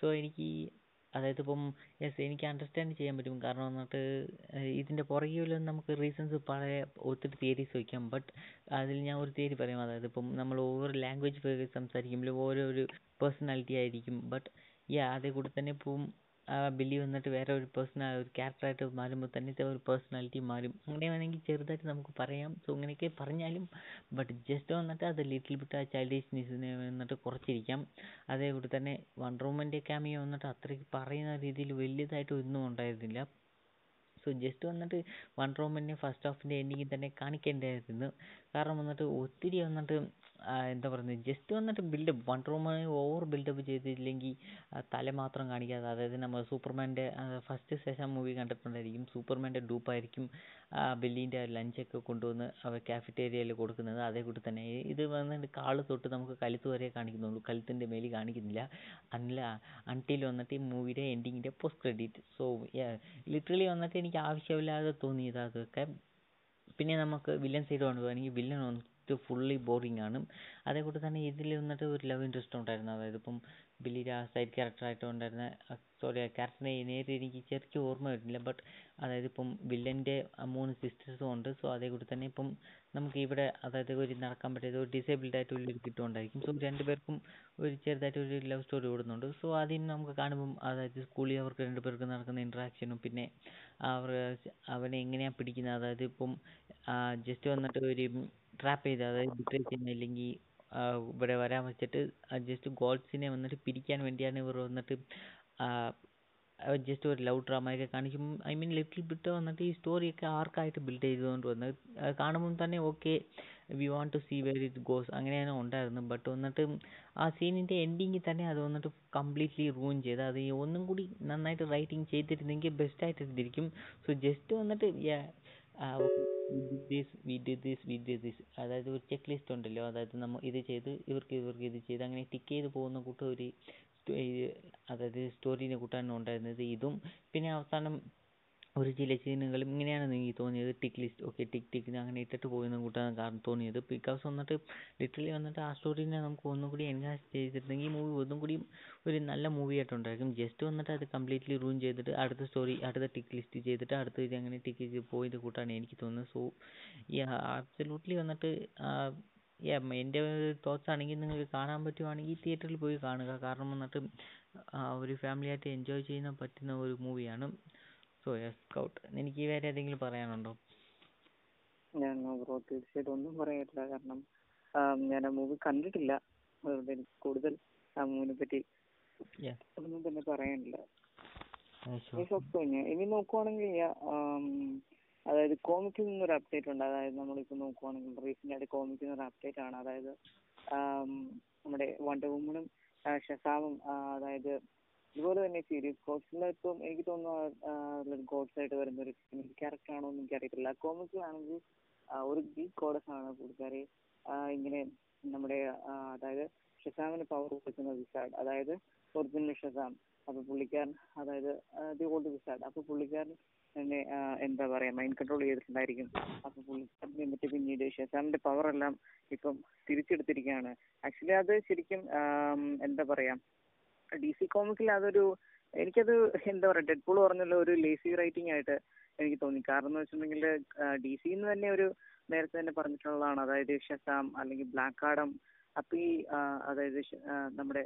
സോ എനിക്ക് അതായത് ഇപ്പം യെസ് എനിക്ക് അണ്ടർസ്റ്റാൻഡ് ചെയ്യാൻ പറ്റും. കാരണം വന്നിട്ട് ഇതിന്റെ പുറകിലും നമുക്ക് റീസൺസ് പഴയ ഒത്തിരി തിയറീസ് വയ്ക്കാം ബട്ട് അതിൽ ഞാൻ ഒരു തിയറി പറയാം. അതായത് ഇപ്പം നമ്മൾ ഓരോ ലാംഗ്വേജ് സംസാരിക്കുമ്പോൾ ഓരോ ഒരു പേഴ്സണാലിറ്റി ആയിരിക്കും. ബട്ട് യാ അതേ കൂടെ തന്നെ ഇപ്പം ബില്ലി വന്നിട്ട് വേറെ ഒരു പേഴ്സൺ ഒരു ക്യാരക്ടറായിട്ട് മാറുമ്പോൾ തന്നെ ഒരു പേഴ്സണാലിറ്റി മാറും. അങ്ങനെ വേണമെങ്കിൽ ചെറുതായിട്ട് നമുക്ക് പറയാം. സോ ഇങ്ങനെയൊക്കെ പറഞ്ഞാലും ബട്ട് ജസ്റ്റ് വന്നിട്ട് അത് ലിറ്റിൽ ബിറ്റ് ആ ചൈൽഡിഷ്നെസ്സിനെ വന്നിട്ട് കുറച്ചിരിക്കാം. അതേ കൂടെ തന്നെ വണ്ടർ വുമന്റെ ക്യാമിയോ വന്നിട്ട് അത്രയ്ക്ക് പറയുന്ന രീതിയിൽ വലിയതായിട്ട് ഒന്നും ഉണ്ടായിരുന്നില്ല. സോ ജസ്റ്റ് വന്നിട്ട് വൺ വുമനെ ഫസ്റ്റ് ഹാഫിന്റെ എൻഡിങ്ങിൽ തന്നെ കാണിക്കേണ്ടതായിരുന്നു കാരണം വന്നിട്ട് ഒത്തിരി വന്നിട്ട് എന്താ പറയുന്നത് ജസ്റ്റ് വന്നിട്ട് ബിൽഡപ്പ് വണ്ടർ വുമനെ ഓവർ ബിൽഡപ്പ് ചെയ്തില്ലെങ്കിൽ തല മാത്രം കാണിക്കാതെ അതായത് നമ്മൾ സൂപ്പർമാന്റെ ഫസ്റ്റ് സെഷൻ മൂവി കണ്ടിട്ടുണ്ടായിരിക്കും സൂപ്പർമാന്റെ ഡൂപ്പായിരിക്കും ബില്ലിന്റെ ലഞ്ചൊക്കെ കൊണ്ടുവന്ന് അവർ കാഫറ്റേരിയയിൽ കൊടുക്കുന്നത്. അതേ കൂടി തന്നെ ഇത് വന്നിട്ട് കാൽ തൊട്ട് നമുക്ക് കഴുത്ത് വരെ കാണിക്കുന്നുള്ളൂ. കഴുത്തിന്റെ മേലിൽ കാണിക്കുന്നില്ല. അല്ല അൺടിൽ വന്നിട്ട് ഈ മൂവിയുടെ എൻഡിങ്ങിന്റെ പോസ്റ്റ് ക്രെഡിറ്റ് സോ ലിറ്ററലി വന്നിട്ട് എനിക്ക് ആവശ്യമില്ലാതെ തോന്നിയത് അതൊക്കെ. പിന്നെ നമുക്ക് വില്ലൻ സൈഡ് കൊണ്ടുപോകുകയാണെങ്കിൽ വില്ലൻ വന്നിട്ട് ഫുള്ളി ബോറിംഗ് ആണ് തന്നെ ഇതിൽ വന്നിട്ട് ഒരു ലവ് ഇൻട്രസ്റ്റ് ഉണ്ടായിരുന്നു. അതായത് ഇപ്പം ബില്ലിയുടെ ആ സൈഡ് ക്യാരക്ടറായിട്ട് കൊണ്ടുവരുന്ന സോറി ആ ക്യാരക്ടറിനെ നേരെ എനിക്ക് ശരിക്കും ഓർമ്മ വരുന്നില്ല. ബട്ട് അതായത് ഇപ്പം വില്ലന്റെ മൂന്ന് സിസ്റ്റേഴ്സും ഉണ്ട്. സോ അതേ കൂടി തന്നെ ഇപ്പം നമുക്ക് ഇവിടെ അതായത് ഒരു നടക്കാൻ പറ്റാത്ത ഒരു ഡിസേബിൾഡ് ആയിട്ട് ഒരു കിട്ടുന്നുണ്ടായിരിക്കും സോ രണ്ടുപേർക്കും ഒരു ചെറുതായിട്ട് ഒരു ലവ് സ്റ്റോറി ഓടുന്നുണ്ട്. സോ അതിന് നമുക്ക് കാണുമ്പം അതായത് സ്കൂളിൽ അവർക്ക് രണ്ട് പേർക്കും നടക്കുന്ന ഇൻട്രാക്ഷനും പിന്നെ അവർ അവനെ എങ്ങനെയാണ് പിടിക്കുന്നത്? അതായത് ഇപ്പം ജസ്റ്റ് വന്നിട്ട് ഒരു ട്രാപ്പ് ചെയ്ത് അതായത് ബിട്രേ ചെയ്യുന്ന അല്ലെങ്കിൽ ഇവിടെ വരാൻ വെച്ചിട്ട് ജസ്റ്റ് ഗോഡ്സിനെ വന്നിട്ട് പിരിക്കാൻ വേണ്ടിയാണ് ഇവർ വന്നിട്ട് ജസ്റ്റ് ഒരു ലവ് ഡ്രാമയൊക്കെ കാണിക്കും. ഐ മീൻ ലിറ്റിൽ ബിറ്റ് വന്നിട്ട് ഈ സ്റ്റോറിയൊക്കെ ആർക്കായിട്ട് ബിൽഡ് ചെയ്തുകൊണ്ട് വന്നത് കാണുമ്പം തന്നെ okay we want to see where it goes അങ്ങനെയാണ് ഉണ്ടായിരുന്നത്. ബട്ട് വന്നിട്ട് ആ സീനിന്റെ എൻഡിങ്ങിൽ തന്നെ അത് വന്നിട്ട് കംപ്ലീറ്റ്ലി റൂൺ ചെയ്ത് അത് ഒന്നും കൂടി നന്നായിട്ട് റൈറ്റിംഗ് ചെയ്തിരുന്നെങ്കിൽ ബെസ്റ്റായിട്ട് ഇരുന്നിരിക്കും സോ ജസ്റ്റ് വന്നിട്ട് this we did this we did this അതായത് ഒരു ചെക്ക് ലിസ്റ്റ് ഉണ്ടല്ലോ. അതായത് നമ്മൾ ഇത് ചെയ്ത് ഇവർക്ക് ഇവർക്ക് ഇത് ചെയ്ത്. അങ്ങനെ ടിക്ക് ചെയ്ത് പോകുന്ന കൂട്ടം ഒരു അതായത് സ്റ്റോറീനെ കൂട്ടാണ് ഉണ്ടായിരുന്നത് ഇതും. പിന്നെ അവസാനം ഒരു ചില സീനുകളും ഇങ്ങനെയാണ് എനിക്ക് തോന്നിയത് tick list okay tick tick അങ്ങനെ ഇട്ടിട്ട് പോകുന്ന കൂട്ടാണ് കാരണം തോന്നിയത്. ബിക്കോസ് വന്നിട്ട് ലിറ്ററലി വന്നിട്ട് ആ സ്റ്റോറീനെ നമുക്ക് ഒന്നും കൂടി എൻഹാൻസ് ചെയ്തിരുന്നെങ്കിൽ ഈ മൂവി ഒന്നും കൂടി ഒരു നല്ല മൂവി ആയിട്ടുണ്ടായിരിക്കും. ജസ്റ്റ് വന്നിട്ട് അത് കംപ്ലീറ്റ്ലി റൂൺ ചെയ്തിട്ട് അടുത്ത സ്റ്റോറി അടുത്ത ടിക്ക് ലിസ്റ്റ് ചെയ്തിട്ട് അടുത്ത ഇത് അങ്ങനെ ടിക്ക് ചെയ്ത് പോയത് കൂട്ടാണ് എനിക്ക് തോന്നുന്നത്. സോ ആബ്സലൂട്ട്ലി വന്നിട്ട് എന്റെ തോട്ട്സ് ആണെങ്കിൽ നിങ്ങൾക്ക് കാണാൻ പറ്റുവാണെങ്കിൽ തിയേറ്ററിൽ പോയി കാണുക. കാരണം വന്നിട്ട് ഒരു ഫാമിലി ആയിട്ട് എൻജോയ് ചെയ്യാൻ പറ്റുന്ന ഒരു മൂവിയാണ് സോ യെസ് സ്കൗട്ട് എനിക്ക് വേറെ എന്തെങ്കിലും പറയാനുണ്ടോ? ഞാൻ ബ്രോ തീർച്ചയായിട്ടും ഒന്നും പറയാനില്ല. കാരണം ഞാൻ ആ മൂവി കണ്ടിട്ടില്ല. അതുകൊണ്ട് എനിക്ക് കൂടുതൽ ആ മൂവിനെ പറ്റി ഒന്നും തന്നെ പറയാനില്ല. ഇനി നോക്കുവാണെങ്കിൽ അതായത് കോമിക്കിൽ നിന്നൊരു അപ്ഡേറ്റ് ഉണ്ട്. അതായത് നമ്മളിപ്പോൾ നോക്കുവാണെങ്കിൽ റീസെന്റ് ആയിട്ട് കോമിക്കിൽ നിന്നൊരു അപ്ഡേറ്റ് ആണ്. അതായത് നമ്മുടെ വണ്ടർ വുമണും ഷസാമും അതായത് ഇതുപോലെ തന്നെ സീരീസ് ഗോഡ്സിൽ ഇപ്പം എനിക്ക് തോന്നുന്നു ഗോഡ്സ് ആയിട്ട് വരുന്ന ഒരു ക്യാരക്ടർ ആണോ എന്ന് എനിക്കറിയത്തില്ല കോമിക്സിലാണെങ്കിൽ ഒരു ഗ്രീക്ക് ഗോഡസ് ആണ് പുള്ളിക്കാരി ഇങ്ങനെ നമ്മുടെ അതായത് ഷസാമിന് പവർ കൊടുക്കുന്ന വിസാഡ് അതായത് ഒറിജിനൽ ഷസാം. അപ്പോൾ പുള്ളിക്കാരൻ അതായത് ദി ഓൾഡ് വിസാഡ് അപ്പോൾ പുള്ളിക്കാരൻ തന്നെ എന്താ പറയാ മൈൻഡ് കൺട്രോൾ ചെയ്തിട്ടുണ്ടായിരിക്കും. അപ്പോൾ പുള്ളിക്കാരൻ എന്നിട്ട് പിന്നീട് പവർ എല്ലാം ഇപ്പം തിരിച്ചെടുത്തിരിക്കുകയാണ്. ആക്ച്വലി അത് ശരിക്കും എന്താ പറയാ ഡി സി കോമിക്കിൽ അതൊരു എനിക്കത് എന്താ പറയാ ഡെഡ് പൂൾ പറഞ്ഞല്ലോ ഒരു ലേസി റൈറ്റിംഗ് ആയിട്ട് എനിക്ക് തോന്നി. കാരണം എന്ന് വെച്ചിട്ടുണ്ടെങ്കിൽ ഡി സിന്ന് തന്നെ ഒരു നേരത്തെ തന്നെ പറഞ്ഞിട്ടുള്ളതാണ്. അതായത് ഷസാം അല്ലെങ്കിൽ ബ്ലാക്ക് ആഡം അപ്പൊ ഈ അതായത് നമ്മുടെ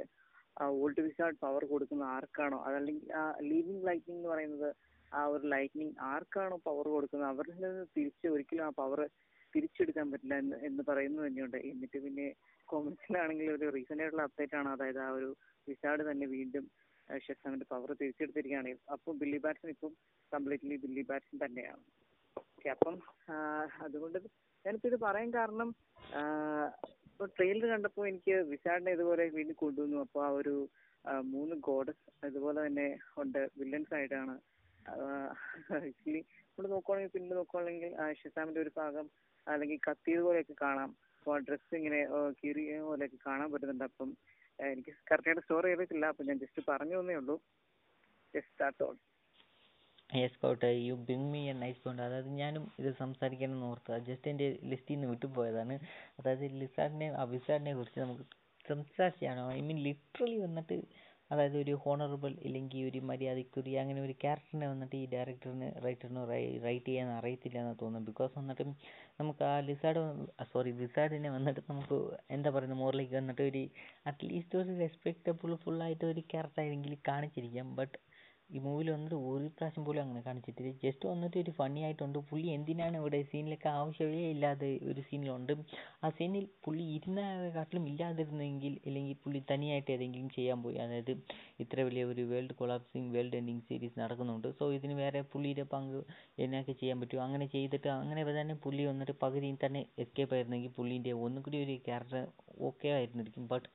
ഓൾഡ് വിസാർഡ് പവർ കൊടുക്കുന്ന ആർക്കാണോ? അതല്ലെങ്കിൽ ആ ലീവിങ് ലൈറ്റിംഗ് എന്ന് പറയുന്നത് ആ ഒരു ലൈറ്റിനിങ് ആർക്കാണോ പവർ കൊടുക്കുന്നത്? അവരിൽ നിന്ന് തിരിച്ച് ഒരിക്കലും ആ പവർ തിരിച്ചെടുക്കാൻ പറ്റില്ല എന്ന് എന്ന് പറയുന്നത് തന്നെയുണ്ട്. എന്നിട്ട് പിന്നെ കോമിക്സിലാണെങ്കിൽ ഒരു റീസെന്റ് ആയിട്ടുള്ള അപ്ഡേറ്റ് ആണ്. അതായത് ആ ഒരു വിസാർഡ് തന്നെ വീണ്ടും ഷെസാമിന്റെ പവർ തിരിച്ചെടുത്തിരിക്കുകയാണ്. അപ്പം ബില്ലി ബാറ്റ്സൺ ഇപ്പം കംപ്ലീറ്റ്ലി ബില്ലി ബാറ്റ്സൺ തന്നെയാണ്. ഓക്കെ അപ്പം അതുകൊണ്ട് ഞാനിപ്പോൾ ഇത് പറയാൻ കാരണം ഇപ്പോൾ ട്രെയിലർ കണ്ടപ്പോൾ എനിക്ക് വിസാഡിനെ ഇതുപോലെ വീണ്ടും കൊണ്ടുവന്നു. അപ്പോൾ ആ ഒരു മൂന്ന് ഗോഡസ് അതുപോലെ തന്നെ ഉണ്ട് വില്ലൻസ് ആയിട്ടാണ്. ആക്ച്വലി നമ്മൾ നോക്കുവാണെങ്കിൽ പിന്നെ നോക്കുവാണെങ്കിൽ ഷിസാമിന്റെ ഒരു ഭാഗം അല്ലെങ്കിൽ കത്തിയത് പോലെയൊക്കെ കാണാം. അപ്പോൾ ഡ്രസ്സ് ഇങ്ങനെ കീറിയ പോലെയൊക്കെ കാണാൻ പറ്റുന്നുണ്ട്. അപ്പം എനിക്ക് കറക്റ്റായിട്ട് സ്റ്റോർ ചെയ്തിട്ടില്ല. അപ്പോൾ ഞാൻ ജസ്റ്റ് പറഞ്ഞു തന്നേ ഉള്ളൂ. Just that all yes bring me a nice point അതായത് ഞാനും ഇത് സംസാരിക്കണമെന്ന് ഓർത്ത ജസ്റ്റ് എന്റെ ലിസ്റ്റിൽ നിന്ന് വിട്ടുപോയതാണ് അതായത് ലിസാഡിനെ വിസാഡിനെ കുറിച്ച് നമുക്ക് സംസാരിച്ചാണോ ഐ മീൻ ലിറ്ററലി വന്നിട്ട് അതായത് ഒരു ഹോണറബിൾ ഇല്ലെങ്കിൽ ഒരു മര്യാദയ്ക്കൊരു അങ്ങനെ ഒരു ക്യാരക്ടറിനെ വന്നിട്ട് ഈ ഡയറക്ടറിന് റൈറ്ററിന് റൈറ്റ് ചെയ്യാൻ അറിയത്തില്ല എന്ന് തോന്നുന്നു. ബിക്കോസ് വന്നിട്ട് നമുക്ക് ആ ലിസാഡ് സോറി ലിസാഡിനെ വന്നിട്ട് നമുക്ക് എന്താ പറയുന്നത് മോറിലേക്ക് വന്നിട്ട് ഒരു അറ്റ്ലീസ്റ്റ് ഒരു റെസ്പെക്റ്റബിൾ ഫുള്ളായിട്ട് ഒരു ക്യാരക്ടർ ആയിരുന്നെങ്കിൽ കാണിച്ചിരിക്കാം. ബട്ട് ഈ മൂവിയിൽ വന്നിട്ട് ഒരു പ്രാവശ്യം പോലും അങ്ങനെ കാണിച്ചിട്ടില്ല. ജസ്റ്റ് വന്നിട്ട് ഒരു ഫണ്ണി ആയിട്ടുണ്ട്. പുള്ളി എന്തിനാണ് ഇവിടെ സീനിലൊക്കെ ആവശ്യമേ ഇല്ലാതെ ഒരു സീനിലുണ്ട്? ആ സീനിൽ പുള്ളി ഇരുന്നതിനെക്കാട്ടിലും ഇല്ലാതിരുന്നെങ്കിൽ അല്ലെങ്കിൽ പുള്ളി തനിയായിട്ട് ഏതെങ്കിലും ചെയ്യാൻ പോയി. അതായത് ഇത്ര വലിയ ഒരു world collapsing world ending series നടക്കുന്നുണ്ട്. സോ ഇതിന് വേറെ പുള്ളിയുടെ പങ്ക് എന്നൊക്കെ ചെയ്യാൻ പറ്റും? അങ്ങനെ ചെയ്തിട്ട് അങ്ങനെ തന്നെ പുള്ളി വന്നിട്ട് പകുതിയിൽ തന്നെ എസ്കേപ്പ് ആയിരുന്നെങ്കിൽ പുള്ളീന്റെ ഒന്നും കൂടി ഒരു ക്യാരക്ടർ ഓക്കെ ആയിരുന്നിരിക്കും. ബട്ട്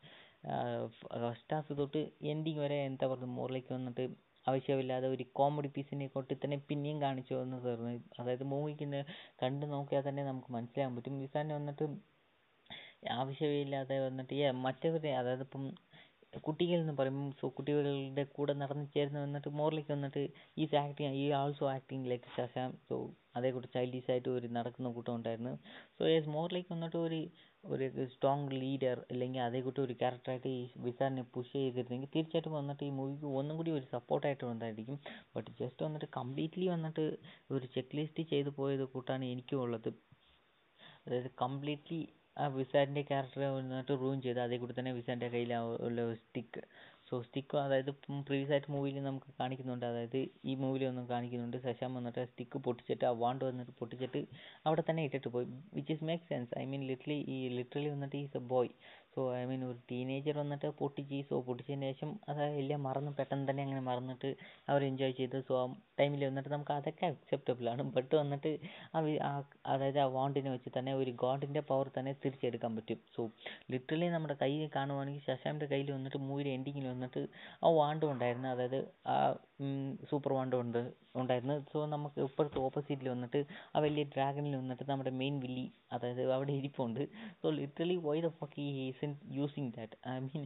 ഫസ്റ്റ് ഹാഫ് തൊട്ട് എൻഡിങ് വരെ എന്താ പറയുക മോറിലേക്ക് വന്നിട്ട് ആവശ്യമില്ലാതെ ഒരു കോമഡി പീസിനെ കൊട്ടി തന്നെ പിന്നെയും കാണിച്ചു എന്ന് തീർന്നു അതായത് മൂവിക്ക് കണ്ടു നോക്കിയാൽ തന്നെ നമുക്ക് മനസ്സിലാക്കാൻ പറ്റും. വിസാനെ വന്നിട്ട് ആവശ്യമില്ലാതെ വന്നിട്ട് മറ്റവരെ അതായത് ഇപ്പം കുട്ടികൾ എന്ന് പറയുമ്പോൾ സോ കുട്ടികളുടെ കൂടെ നടന്നു ചേർന്ന് വന്നിട്ട് മോറിലേക്ക് വന്നിട്ട് ഈസ് ആക്ടിങ് ഈ also acting like Shazam so അതേക്കൂട്ട് ചൈൽഡിഷായിട്ട് ഒരു നടക്കുന്ന കൂട്ടം ഉണ്ടായിരുന്നു. സോ യെസ് മോറിലേക്ക് വന്നിട്ട് ഒരു ഒരു സ്ട്രോങ് ലീഡർ അല്ലെങ്കിൽ അതേക്കൂട്ട് ഒരു ക്യാരക്ടറായിട്ട് ഈ വിസാറിനെ പുഷ് ചെയ്തിരുന്നെങ്കിൽ തീർച്ചയായിട്ടും വന്നിട്ട് ഈ മൂവിക്ക് ഒന്നും കൂടി ഒരു സപ്പോർട്ടായിട്ട് വന്നതായിരിക്കും. ബട്ട് ജസ്റ്റ് വന്നിട്ട് കംപ്ലീറ്റ്ലി വന്നിട്ട് ഒരു ചെക്ക് ലിസ്റ്റ് ചെയ്ത് പോയത് കൂട്ടാണ് എനിക്കും ഉള്ളത്. അതായത് കംപ്ലീറ്റ്ലി ആ വിസാറിന്റെ ക്യാരക്ടറെ വന്നിട്ട് റൂം ചെയ്ത് അതേ കൂടി തന്നെ വിസാറിന്റെ കയ്യിൽ ഉള്ള സ്റ്റിക്ക് സ്റ്റിക്ക് അതായത് പ്രീവിയസ് ആയിട്ട് മൂവിയിൽ നമുക്ക് കാണിക്കുന്നുണ്ട്. അതായത് ഈ മൂവിയിൽ ഒന്നും കാണിക്കുന്നുണ്ട്. ശശാം വന്നിട്ട് സ്റ്റിക്ക് പൊട്ടിച്ചിട്ട് ആ വാണ്ട് വന്നിട്ട് പൊട്ടിച്ചിട്ട് അവിടെ തന്നെ ഇട്ടിട്ട് പോയി. Which is make sense I mean literally ഈ ലിറ്ററലി വന്നിട്ട് is a boy so I mean ഒരു ടീനേജർ വന്നിട്ട് പൊട്ടിച്ച് സോ പൊട്ടിച്ചതിന് ശേഷം അത് എല്ലാം മറന്ന് പെട്ടെന്ന് തന്നെ അങ്ങനെ മറന്നിട്ട് അവർ എൻജോയ് ചെയ്ത്. സോ ആ ടൈമിൽ വന്നിട്ട് നമുക്ക് അതൊക്കെ അക്സെപ്റ്റബിൾ ആണ്. ബട്ട് വന്നിട്ട് അതായത് ആ വാണ്ടിനെ വെച്ച് തന്നെ ഒരു ഗോഡിന്റെ പവർ തന്നെ തിരിച്ചെടുക്കാൻ പറ്റും. സോ ലിറ്ററലി നമ്മുടെ കയ്യിൽ കാണുവാണെങ്കിൽ ശശാമിന്റെ കയ്യിൽ വന്നിട്ട് മൂവിയുടെ എൻഡിങ്ങിൽ വന്നിട്ട് ആ വാണ്ടും ഉണ്ടായിരുന്നു. അതായത് ആ സൂപ്പർ വാണ്ടും ഉണ്ട് ഉണ്ടായിരുന്നു. സോ നമുക്ക് ഇപ്പോഴത്തെ ഓപ്പോസിറ്റിൽ വന്നിട്ട് ആ വലിയ ഡ്രാഗണിൽ വന്നിട്ട് നമ്മുടെ മെയിൻ വില്ലി അതായത് അവിടെ ഇരിപ്പുണ്ട്. So literally why the fuck ഈ isn't using that I mean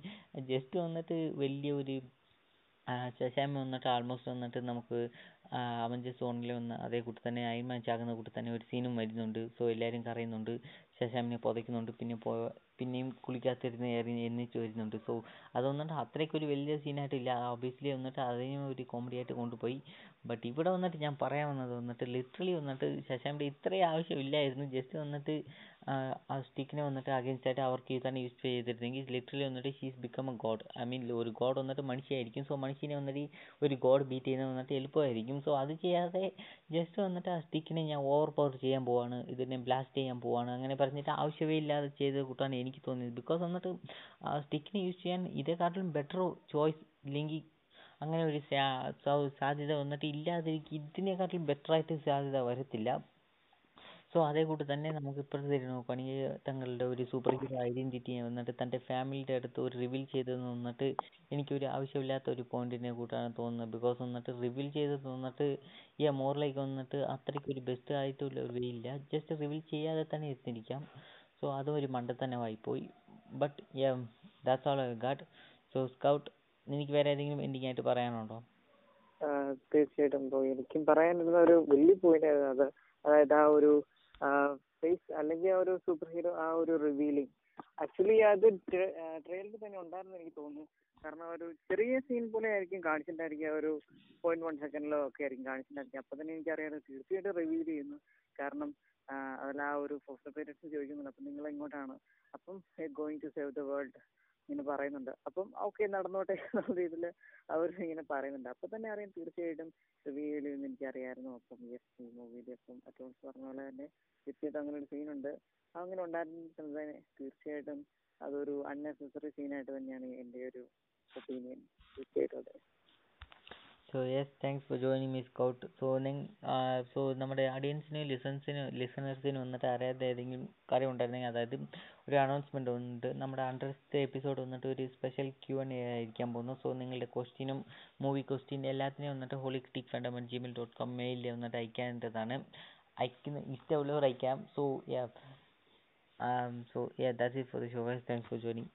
just വന്നിട്ട് വലിയ ഒരു ശശാമ വന്നിട്ട് ആൾമോസ്റ്റ് വന്നിട്ട് നമുക്ക് അവഞ്ചേഴ്സ് സോണിൽ വന്ന അതേ കൂട്ട് തന്നെ അയൺ മാൻ ചാകുന്ന കൂട്ട് തന്നെ ഒരു സീനും വരുന്നുണ്ട്. സോ എല്ലാവരും കരയുന്നുണ്ട്. ശശാമിനെ പുതയ്ക്കുന്നുണ്ട്. പിന്നെ പിന്നെയും കുളിക്കാത്തിരുന്ന് എന്ന് ചോദിക്കുന്നുണ്ട് സോ അത് വന്നിട്ട് അത്രയ്ക്കൊരു വലിയ സീനായിട്ടില്ല ഓബിയസ്ലി വന്നിട്ട് അതിനെ ഒരു കോമഡി ആയിട്ട് കൊണ്ടുപോയി. ബട്ട് ഇവിടെ വന്നിട്ട് ഞാൻ പറയാൻ വന്നത് വന്നിട്ട് ലിറ്ററലി വന്നിട്ട് ശശാമിന്റെ ഇത്രയും ആവശ്യമില്ലായിരുന്നു ജസ്റ്റ് വന്നിട്ട് ആ സ്റ്റിക്കിനെ വന്നിട്ട് അഗേൻസ്റ്റായിട്ട് അവർക്ക് തന്നെ യൂസ് ചെയ്തിരുന്നെങ്കിൽ ലിറ്ററലി വന്നിട്ട് she's become a god I mean ഒരു ഗോഡ് വന്നിട്ട് മനുഷ്യയായിരിക്കും. സോ മനുഷ്യനെ വന്നിട്ട് ഒരു ഗോഡ് ബീറ്റ് ചെയ്യുന്നത് വന്നിട്ട് എളുപ്പമായിരിക്കും. സോ അത് ചെയ്യാതെ ജസ്റ്റ് വന്നിട്ട് ആ സ്റ്റിക്കിനെ ഞാൻ ഓവർ പവർ ചെയ്യാൻ പോവാണ്. ഇതിനെ ബ്ലാസ്റ്റ് ചെയ്യാൻ പോവാണ്. അങ്ങനെ പറഞ്ഞിട്ട് ആവശ്യമേ ഇല്ലാതെ ചെയ്ത് കൂട്ടാണ് എനിക്ക് തോന്നിയത്. ബിക്കോസ് എന്നിട്ട് ആ സ്റ്റിക്കിന് യൂസ് ചെയ്യാൻ ഇതേക്കാട്ടിലും ബെറ്റർ ചോയ്സ് ഇല്ലെങ്കിൽ അങ്ങനെ ഒരു സാധ്യത വന്നിട്ട് ഇല്ലാതിരിക്കും ഇതിനെക്കാട്ടിലും ബെറ്റർ ആയിട്ട് സാധ്യത വരത്തില്ല. സോ അതേ കൂട്ട് തന്നെ നമുക്ക് ഇപ്പോഴത്തെ നോക്കുകയാണെങ്കിൽ തങ്ങളുടെ ഒരു സൂപ്പർ ഹീറോ ഐഡന്റിറ്റി വന്നിട്ട് തന്റെ ഫാമിലിയുടെ അടുത്ത് ഒരു റിവീൽ ചെയ്തതെന്ന് വന്നിട്ട് എനിക്കൊരു ആവശ്യമില്ലാത്ത ഒരു പോയിന്റിനെ കൂട്ടാണ് തോന്നുന്നത്. ബിക്കോസ് വന്നിട്ട് റിവീൽ ചെയ്തത് വന്നിട്ട് ഈ മോറിലേക്ക് വന്നിട്ട് അത്രയ്ക്ക് ഒരു ബെസ്റ്റ് ആയിട്ടുള്ള ഒരു വേ ഇല്ല. ജസ്റ്റ് റിവീൽ ചെയ്യാതെ തന്നെ എത്തിയിരിക്കാം സോ അതും ഒരു മണ്ടത്തനമായി പോയി. But that's all I got so Scout നിനക്ക് വേറെ ഏതെങ്കിലും എൻഡിങ് ആയിട്ട് പറയാനുണ്ടോ? തീർച്ചയായിട്ടും ബ്രോ എനിക്കും പറയാനുള്ള ഒരു വലിയ പോയിന്റ് ആയിരുന്നു അത്. അതായത് ആ ഒരു ഫേസ് അല്ലെങ്കിൽ ആ ഒരു സൂപ്പർ ഹീറോ ആ ഒരു റിവീലിംഗ് ആക്ച്വലി അത് ട്രെയിലറിൽ തന്നെ ഉണ്ടായിരുന്നു എനിക്ക് തോന്നുന്നു. കാരണം ഒരു ചെറിയ സീൻ പോലെ ആയിരിക്കും കാണിച്ചിട്ടുണ്ടായിരിക്കുക. ഒരു പോയിന്റ് വൺ സെക്കൻഡിലോ ഒക്കെ ആയിരിക്കും കാണിച്ചിട്ടുണ്ടായിരിക്കുക. അപ്പൊ തന്നെ എനിക്കറിയാം തീർച്ചയായിട്ടും റിവീൽ ചെയ്യുന്നു. കാരണം അതിൽ ആ ഒരു ഫോസ്റ്റർ പേരൻസ് ചോദിക്കുന്നുണ്ട്. അപ്പം നിങ്ങൾ എങ്ങോട്ടാണ്? അപ്പം going to save the world ഇങ്ങനെ പറയുന്നുണ്ട്. അപ്പം ഓക്കെ നടന്നോട്ടെ എന്നുള്ള രീതിയിൽ അവർ ഇങ്ങനെ പറയുന്നുണ്ട്. അപ്പൊ തന്നെ അറിയാം തീർച്ചയായിട്ടും റിവ്യൂ ചെയ്യുമെന്ന് എനിക്കറിയായിരുന്നു. അപ്പം യെസ് ഈ മൂവിയിൽ അപ്പം അറ്റോൺസ് പറഞ്ഞ പോലെ തന്നെ തീർച്ചയായിട്ടും അങ്ങനെ ഒരു സീനുണ്ട് അങ്ങനെ ഉണ്ടായിരുന്നത് തന്നെ തീർച്ചയായിട്ടും അതൊരു അൺനെസസറി സീനായിട്ട് തന്നെയാണ് എന്റെ ഒരു ഒപ്പീനിയൻ തീർച്ചയായിട്ടും അതെ. So yes thanks for joining me Scout so so നമ്മുടെ ഓഡിയൻസിന് ലിസൺസിന് ലിസണേഴ്സിന് വന്നിട്ട് അറിയാത്ത ഏതെങ്കിലും കാര്യം ഉണ്ടായിരുന്നെങ്കിൽ അതായത് ഒരു അനൗൺസ്മെന്റ് ഉണ്ട്. നമ്മുടെ അണ്ടർത്തെ എപ്പിസോഡ് വന്നിട്ട് ഒരു സ്പെഷ്യൽ ക്യൂ ആൻഡ് എ ആയിരിക്കാൻ പോകുന്നു. സോ നിങ്ങളുടെ ക്വസ്റ്റ്യനും മൂവി ക്വസ്റ്റ്യൻ എല്ലാത്തിനും വന്നിട്ട് holistic fundament gmail dot com മെയിലിൽ വന്നിട്ട് അയക്കേണ്ടതാണ്. അയക്കുന്ന ഇഷ്ടമുള്ളവർ അയക്കാം. So yeah so yeah that's it for the show thanks for joining